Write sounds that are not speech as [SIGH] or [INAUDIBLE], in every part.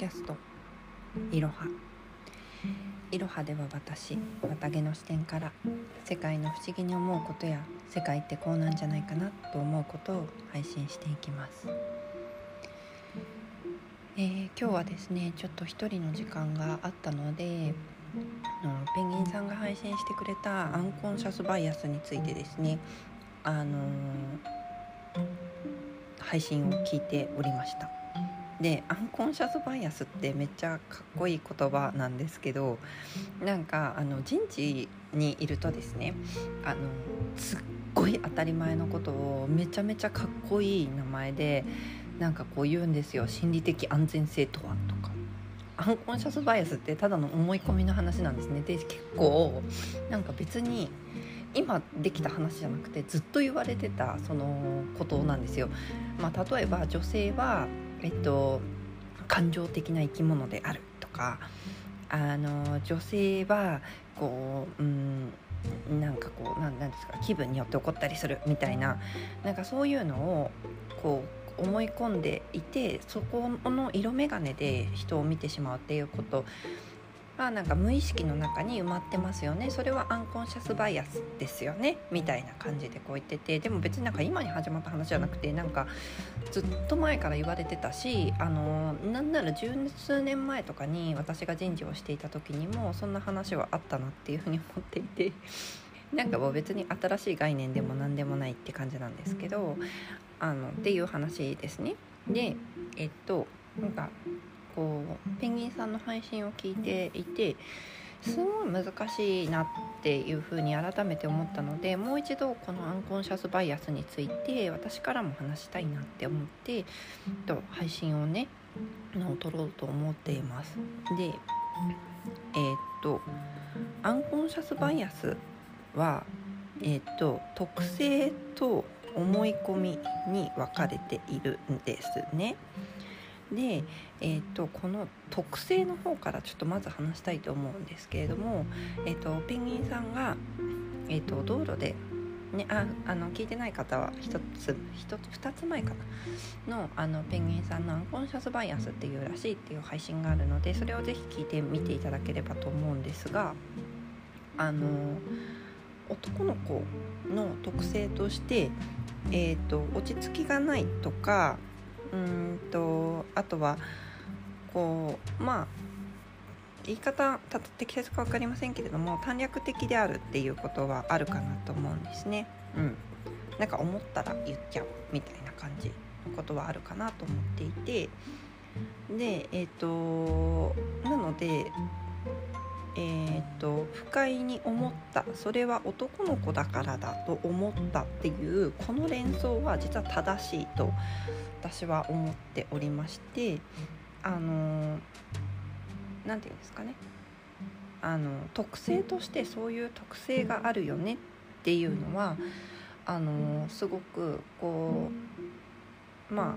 キャスト。いろは。いろはでは私綿毛の視点から世界の不思議に思うことや世界ってこうなんじゃないかなと思うことを配信していきます、えー、今日はですねちょっと一人の時間があったのでのペンギンさんが配信してくれたアンコンシャスバイアスについてですねあのー、配信を聞いておりました。でアンコンシャスバイアスってめっちゃかっこいい言葉なんですけどなんかあの人事にいるとですねあのすっごい当たり前のことをめちゃめちゃかっこいい名前でなんかこう言うんですよ。心理的安全性とはとか。アンコンシャスバイアスってただの思い込みの話なんですね。で結構なんか別に今できた話じゃなくてずっと言われてたそのことなんですよ。まあ、例えば女性はえっと、感情的な生き物であるとかあの女性はこう、うん、なんかこうなんですか気分によって起こったりするみたいななんかそういうのをこう思い込んでいてそこの色眼鏡で人を見てしまうっていうことなんか無意識の中に埋まってますよねそれはアンコンシャスバイアスですよねみたいな感じでこう言っててでも別になんか今に始まった話じゃなくてなんかずっと前から言われてたしあのなんなら十数年前とかに私が人事をしていた時にもそんな話はあったなっていうふうに思っていて。[LAUGHS] なんかもう別に新しい概念でも何でもないって感じなんですけどあのっていう話ですね。でえっとなんかこうペンギンさんの配信を聞いていてすごい難しいなっていうふうに改めて思ったのでもう一度このアンコンシャスバイアスについて私からも話したいなって思ってと配信をねの撮ろうと思っています。でえー、っとアンコンシャスバイアスはえー、っと特性と思い込みに分かれているんですね。で、えーと、この特性の方からちょっとまず話したいと思うんですけれども、えーと、ペンギンさんが、えーと、道路で、ね、ああの聞いてない方は1つ1つ2つ前かなのあのペンギンさんの「アンコンシャスバイアス」っていうらしいっていう配信があるのでそれをぜひ聞いてみていただければと思うんですがあの男の子の特性として、えー、と落ち着きがないとかうんとあとはこうまあ言い方適切か分かりませんけれども短絡的であるっていうことはあるかなと思うんですね。うん、なんか思ったら言っちゃうみたいな感じのことはあるかなと思っていてでえっ、ー、となのでえーと、不快に思ったそれは男の子だからだと思ったっていうこの連想は実は正しいと私は思っておりましてあの何て言うんですかねあの特性としてそういう特性があるよねっていうのはあのすごくこうま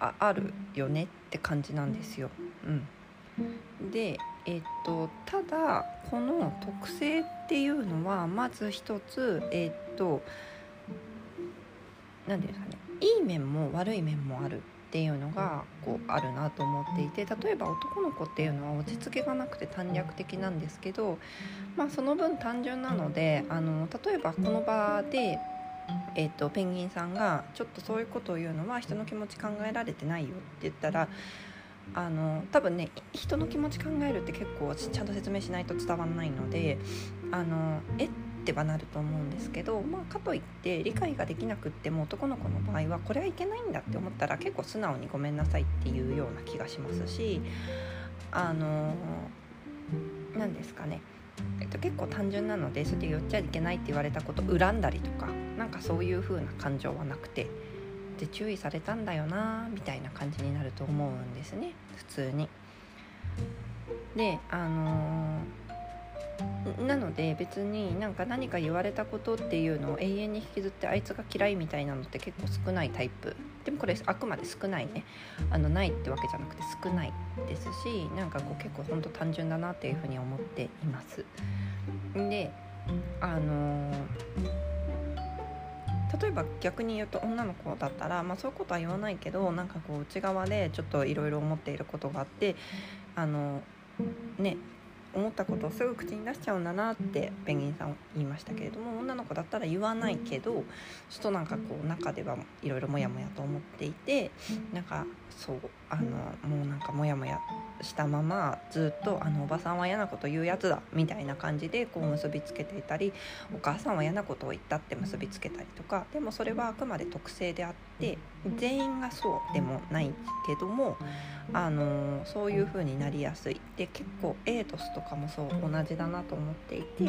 ああるよねって感じなんですよ。うん、でえっと、ただこの特性っていうのはまず一つえっと何ですかねいい面も悪い面もあるっていうのがこうあるなと思っていて例えば男の子っていうのは落ち着きがなくて短絡的なんですけど、まあ、その分単純なのであの例えばこの場でえーと、とペンギンさんがちょっとそういうことを言うのは人の気持ち考えられてないよって言ったらあの多分ね人の気持ち考えるって結構ちゃんと説明しないと伝わらないのであのえってはなると思うんですけど、まあ、かといって理解ができなくっても男の子の場合はこれはいけないんだって思ったら結構素直にごめんなさいっていうような気がしますしあの何ですかね。えっと、結構単純なのでそれで寄っちゃいけないって言われたこと恨んだりとかなんかそういう風な感情はなくて。って注意されたんだよなみたいな感じになると思うんですね普通に。であのー、なので別になんか何か言われたことっていうのを永遠に引きずってあいつが嫌いみたいなのって結構少ないタイプでもこれあくまで少ないねあのないってわけじゃなくて少ないですしなんかこう結構ほんと単純だなっていうふうに思っています。であのー例えば逆に言うと女の子だったら、まあ、そういうことは言わないけどなんかこう内側でちょっといろいろ思っていることがあってあのね思ったことをすぐ口に出しちゃうんだなってペンギンさん言いましたけれども女の子だったら言わないけどちょっとなんかこう中ではいろいろモヤモヤと思っていてなんかそうあのもうなんかモヤモヤしたままずっとあのおばさんは嫌なこと言うやつだみたいな感じでこう結びつけていたりお母さんは嫌なことを言ったって結びつけたりとかでもそれはあくまで特性であって全員がそうでもないけどもあのそういう風になりやすいで結構エイトスとかもそう同じだなと思っていて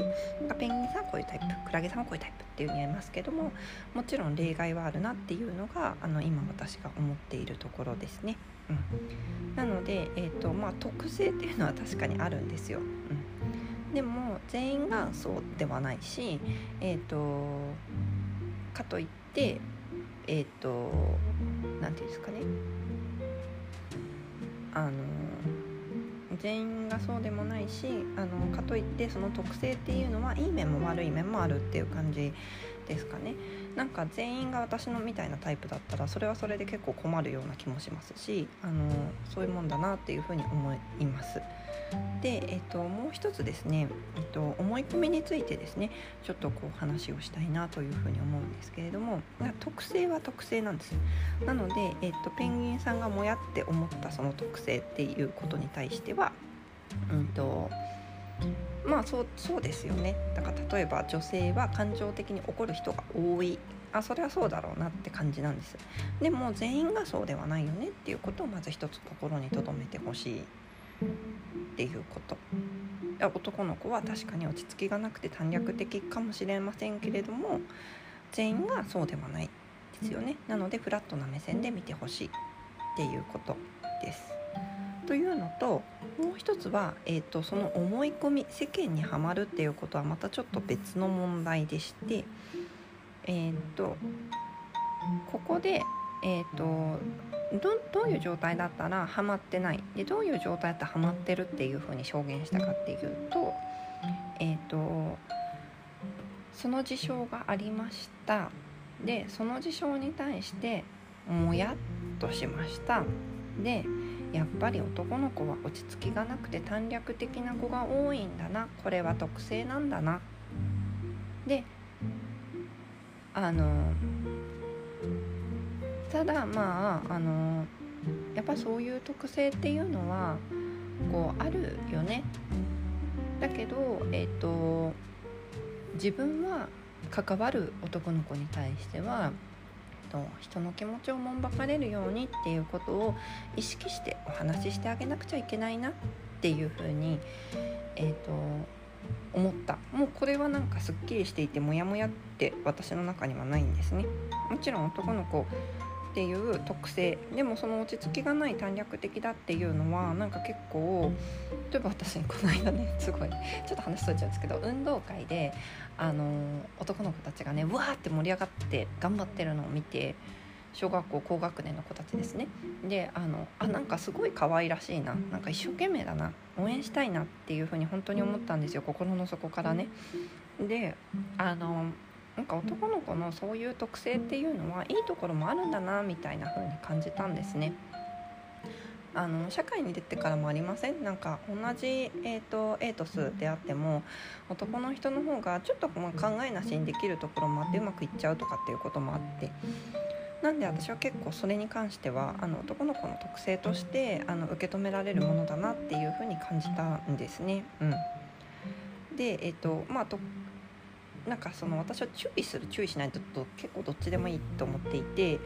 ペンギンさんはこういうタイプクラゲさんはこういうタイプっていうふうに言えますけどももちろん例外はあるなっていうのがあの今私が思っているところですね。うん、なので、えーとまあ、特性っていうのは確かにあるんですよ。うん、でも全員がそうではないし、えーと、かといってえっ、ー、と何て言うんですかね。あの全員がそうでもないしあのかといってその特性っていうのはいい面も悪い面もあるっていう感じですかねなんか全員が私のみたいなタイプだったらそれはそれで結構困るような気もしますしあのそういうもんだなっていうふうに思います。で、えっと、もう一つですね、えっと、思い込みについてですねちょっとこう話をしたいなというふうに思うんですけれども特性は特性なんですなので、えっと、ペンギンさんがもやって思ったその特性っていうことに対しては、うんとまあそうそうですよね。だから例えば女性は感情的に怒る人が多い。あそれはそうだろうなって感じなんです。でも全員がそうではないよねっていうことをまず一つ心に留めてほしい。っていうこと。男の子は確かに落ち着きがなくて短絡的かもしれませんけれども全員がそうではないですよね。なのでフラットな目線で見てほしいっていうことです。というのともう一つは、えーと、その思い込み世間にはまるっていうことはまたちょっと別の問題でしてえっ、ー、とここで、えーと、どどういう状態だったらハマってないでどういう状態だったらハマってるっていうふうに証言したかっていうとえっ、ー、とその事象がありました。でその事象に対してもやっとしました。でやっぱり男の子は落ち着きがなくて短絡的な子が多いんだな。これは特性なんだな。であのただまああのやっぱそういう特性っていうのはこうあるよね。だけどえっ、ー、と自分は関わる男の子に対してはと人の気持ちをもんばかれるようにっていうことを意識してお話ししてあげなくちゃいけないなっていうふうに、えーと、思ったもうこれはなんかすっきりしていてモヤモヤって私の中にはないんですね。もちろん男の子っていう特性。でもその落ち着きがない短絡的だっていうのはなんか結構例えば私この間ね [LAUGHS] すごいちょっと話しといちゃうんですけど運動会であの男の子たちがねわーって盛り上がって頑張ってるのを見て小学校高学年の子たちですね。であのあなんかすごい可愛らしいななんか一生懸命だな応援したいなっていうふうに本当に思ったんですよ心の底からね。であのなんか男の子のそういう特性っていうのはいいところもあるんだなみたいな風に感じたんですね。あの社会に出てからもありません？なんか同じ、えーと、エイトスであっても男の人の方がちょっとま考えなしにできるところもあってうまくいっちゃうとかっていうこともあって。なんで私は結構それに関してはあの男の子の特性としてあの受け止められるものだなっていうふうに感じたんですね。うん、で、えーとまあ、なんかその私は注意する注意しないと結構どっちでもいいと思っていて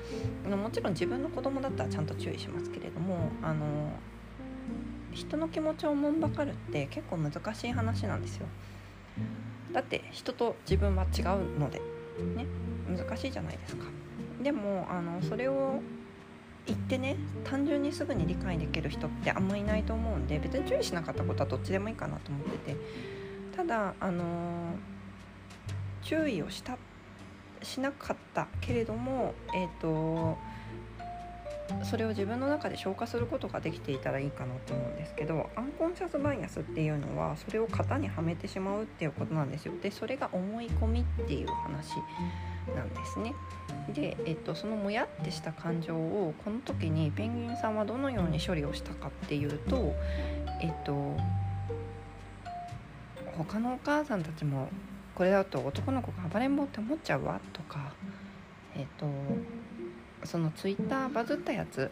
もちろん自分の子供だったらちゃんと注意しますけれどもあの人の気持ちをもんばかるって結構難しい話なんですよ。だって人と自分は違うのでね難しいじゃないですか。でもあのそれを言ってね単純にすぐに理解できる人ってあんまいないと思うんで別に注意しなかったことはどっちでもいいかなと思ってて。ただあの注意をしたしなかったけれども、えーと、それを自分の中で消化することができていたらいいかなと思うんですけどアンコンシャスバイアスっていうのはそれを型にはめてしまうっていうことなんですよでそれが思い込みっていう話なんですね。で、えっと、そのもやってした感情をこの時にペンギンさんはどのように処理をしたかっていうとえっと他のお母さんたちもこれだと男の子が暴れん坊って思っちゃうわとかえっとそのツイッターバズったやつ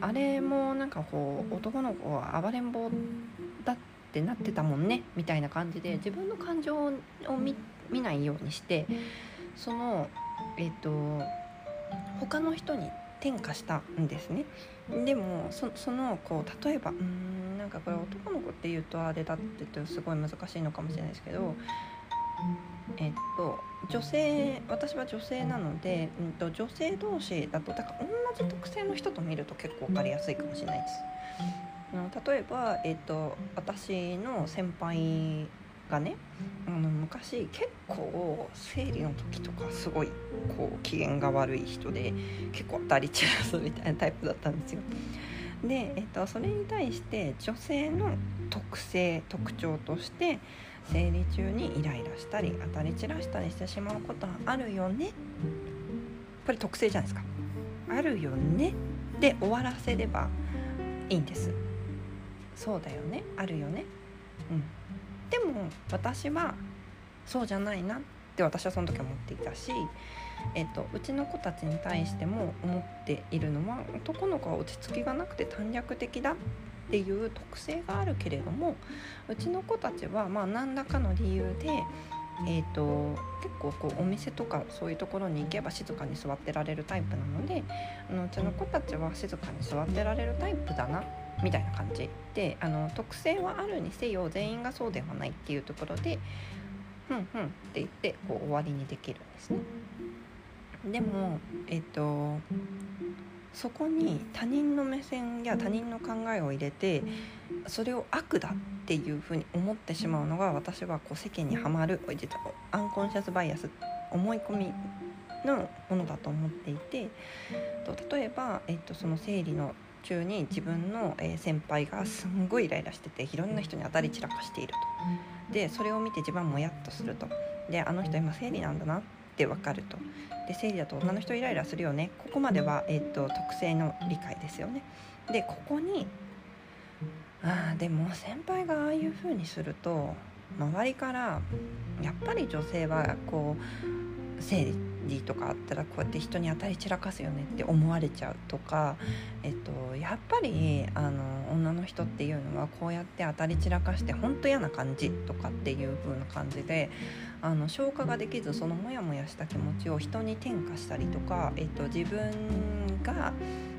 あれもなんかこう男の子は暴れん坊だってなってたもんねみたいな感じで自分の感情を見ないようにしてそのえっ、と他の人に転嫁したんですね。でもそのこう例えばうんなんかこれ男の子っていうとあれだって言うとすごい難しいのかもしれないですけどえっと女性私は女性なので、うんと、女性同士だとだから同じ特性の人と見ると結構分かりやすいかもしれないです。例えば、えっと、私の先輩がねあの昔結構生理の時とかすごいこう機嫌が悪い人で結構当たり散らすみたいなタイプだったんですよ。で、えっと、それに対して女性の特性特徴として生理中にイライラしたり当たり散らしたりしてしまうことはあるよね。これ特性じゃないですか。あるよね。で終わらせればいいんです。そうだよね。あるよね。うん。でも私はそうじゃないなって私はその時は思っていたし、えっと、うちの子たちに対しても思っているのは男の子は落ち着きがなくて短絡的だっていう特性があるけれどもうちの子たちはまあ何らかの理由でえーと、結構こうお店とかそういうところに行けば静かに座ってられるタイプなのであのうちの子たちは静かに座ってられるタイプだなみたいな感じであの特性はあるにせよ全員がそうではないっていうところで「ふんふん」って言ってこう終わりにできるんですね。でもえっ、とそこに他人の目線や他人の考えを入れてそれを悪だっていうふうに思ってしまうのが私はこう世間にはまるアンコンシャスバイアス思い込みのものだと思っていて例えば、えっと、その生理の中に自分の、先輩がすんごいイライラしてていろんな人に当たり散らかしていると。でそれを見て自分はもやっとすると。であの人今生理なんだなって分かると。で生理だと女の人イライラするよね。ここまでは、えーと、特性の理解ですよね。でここにああでも先輩がああいう風にすると周りからやっぱり女性はこう生理とかあったらこうやって人に当たり散らかすよねって思われちゃうとか、えっと、やっぱりあの女の人っていうのはこうやって当たり散らかして本当嫌な感じとかっていう風な感じであの消化ができずそのモヤモヤした気持ちを人に転嫁したりとか、えっと、自分が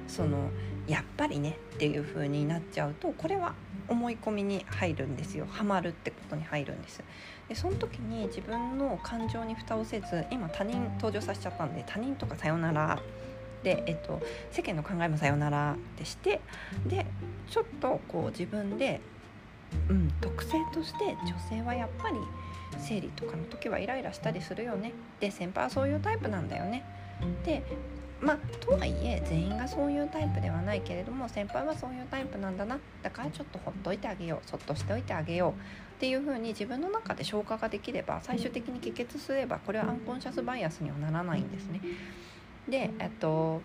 そのやっぱりねっていう風になっちゃうとこれは思い込みに入るんですよ。ハマるってことに入るんです。でその時に自分の感情に蓋をせず今他人登場させちゃったんで他人とかさよならで、えっと、世間の考えもさよならでしてでちょっとこう自分で、うん、特性として女性はやっぱり生理とかの時はイライラしたりするよね。で先輩はそういうタイプなんだよね。でまあとはいえ全員がそういうタイプではないけれども先輩はそういうタイプなんだな。だからちょっとほっといてあげよう。そっとしておいてあげよう。っていう風に自分の中で消化ができれば最終的に帰結すればこれはアンコンシャスバイアスにはならないんですね。でえっと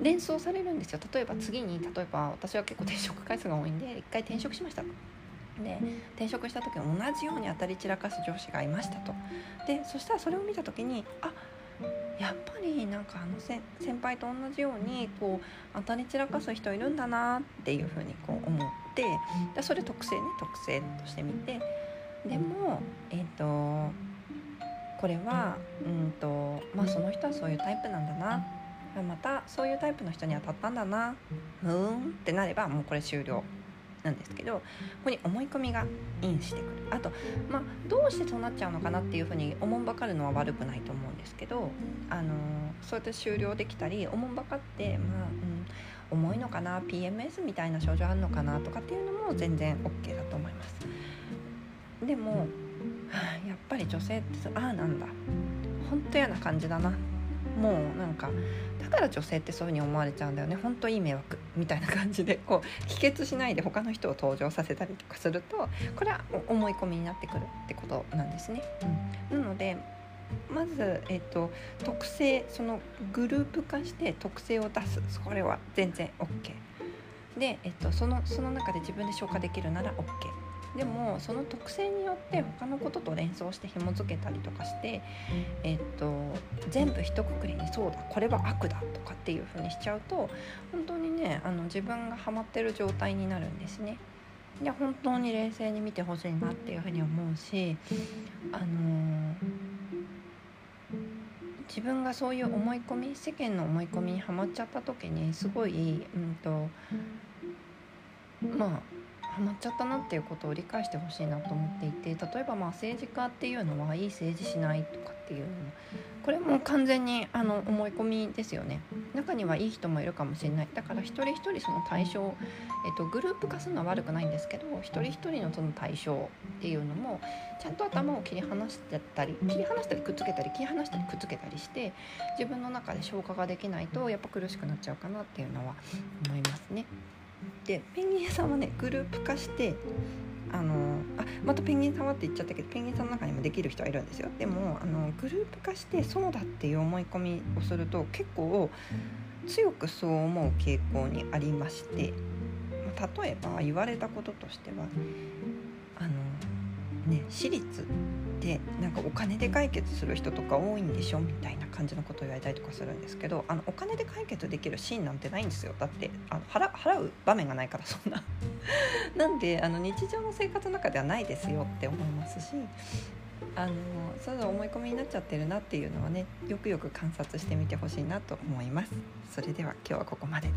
連想されるんですよ。例えば次に例えば私は結構転職回数が多いんで一回転職しましたで転職した時同じように当たり散らかす上司がいましたと。でそしたらそれを見た時にあやっぱりなんかあの先輩と同じようにこう当たり散らかす人いるんだなっていうふうにこう思ってでそれ特性ね特性としてみて。でもえっ、ー、とこれはうんとまあその人はそういうタイプなんだな。またそういうタイプの人に当たったんだな。うんってなればもうこれ終了なんですけどここに思い込みがインしてくるあと、まあ、どうしてそうなっちゃうのかなっていうふうに思んばかるのは悪くないと思うんですけど、あのそうやって終了できたり思んばかって、まあうん、重いのかな PMS みたいな症状あるのかなとかっていうのも全然 OK だと思います。でも、やっぱり女性ってああなんだ本当嫌な感じだなもうなんかだから女性ってそういう風に思われちゃうんだよね。本当いい迷惑。みたいな感じでこう帰結しないで他の人を登場させたりとかするとこれは思い込みになってくるってことなんですね。うん、なのでまず、えっと、特性そのグループ化して特性を出す。それは全然 OK で、えっと、そのその中で自分で消化できるなら OK でもその特性によって他のことと連想して紐付けたりとかして、えっと、全部一括りにそうだこれは悪だとかっていう風にしちゃうと本当にねあの自分がハマってる状態になるんですね。で本当に冷静に見てほしいなっていうふうに思うしあのー、自分がそういう思い込み世間の思い込みにはまっちゃった時にすごい、うんとまあハマっちゃったなっていうことを理解してほしいなと思っていて例えばまあ政治家っていうのはいい政治しないとかっていうのもこれも完全にあの思い込みですよね中にはいい人もいるかもしれないだから一人一人その対象、えっと、グループ化するのは悪くないんですけど一人一人のその対象っていうのもちゃんと頭を切り離してたり切り離したりくっつけたり切り離したりくっつけたりして自分の中で消化ができないとやっぱ苦しくなっちゃうかなっていうのは思いますね。でペンギンさんはねグループ化してあのあまたペンギンさんはって言っちゃったけどペンギンさんの中にもできる人はいるんですよ。でもあのグループ化してそうだっていう思い込みをすると結構強くそう思う傾向にありまして、ま、例えば言われたこととしてはあのね私立でなんかお金で解決する人とか多いんでしょみたいな感じのことを言われたりとかするんですけどあのお金で解決できるシーンなんてないんですよだってあの払払う場面がないからそんな [LAUGHS] なんであの日常の生活の中ではないですよって思いますしあのそういう思い込みになっちゃってるなっていうのはねよくよく観察してみてほしいなと思います。それでは今日はここまで。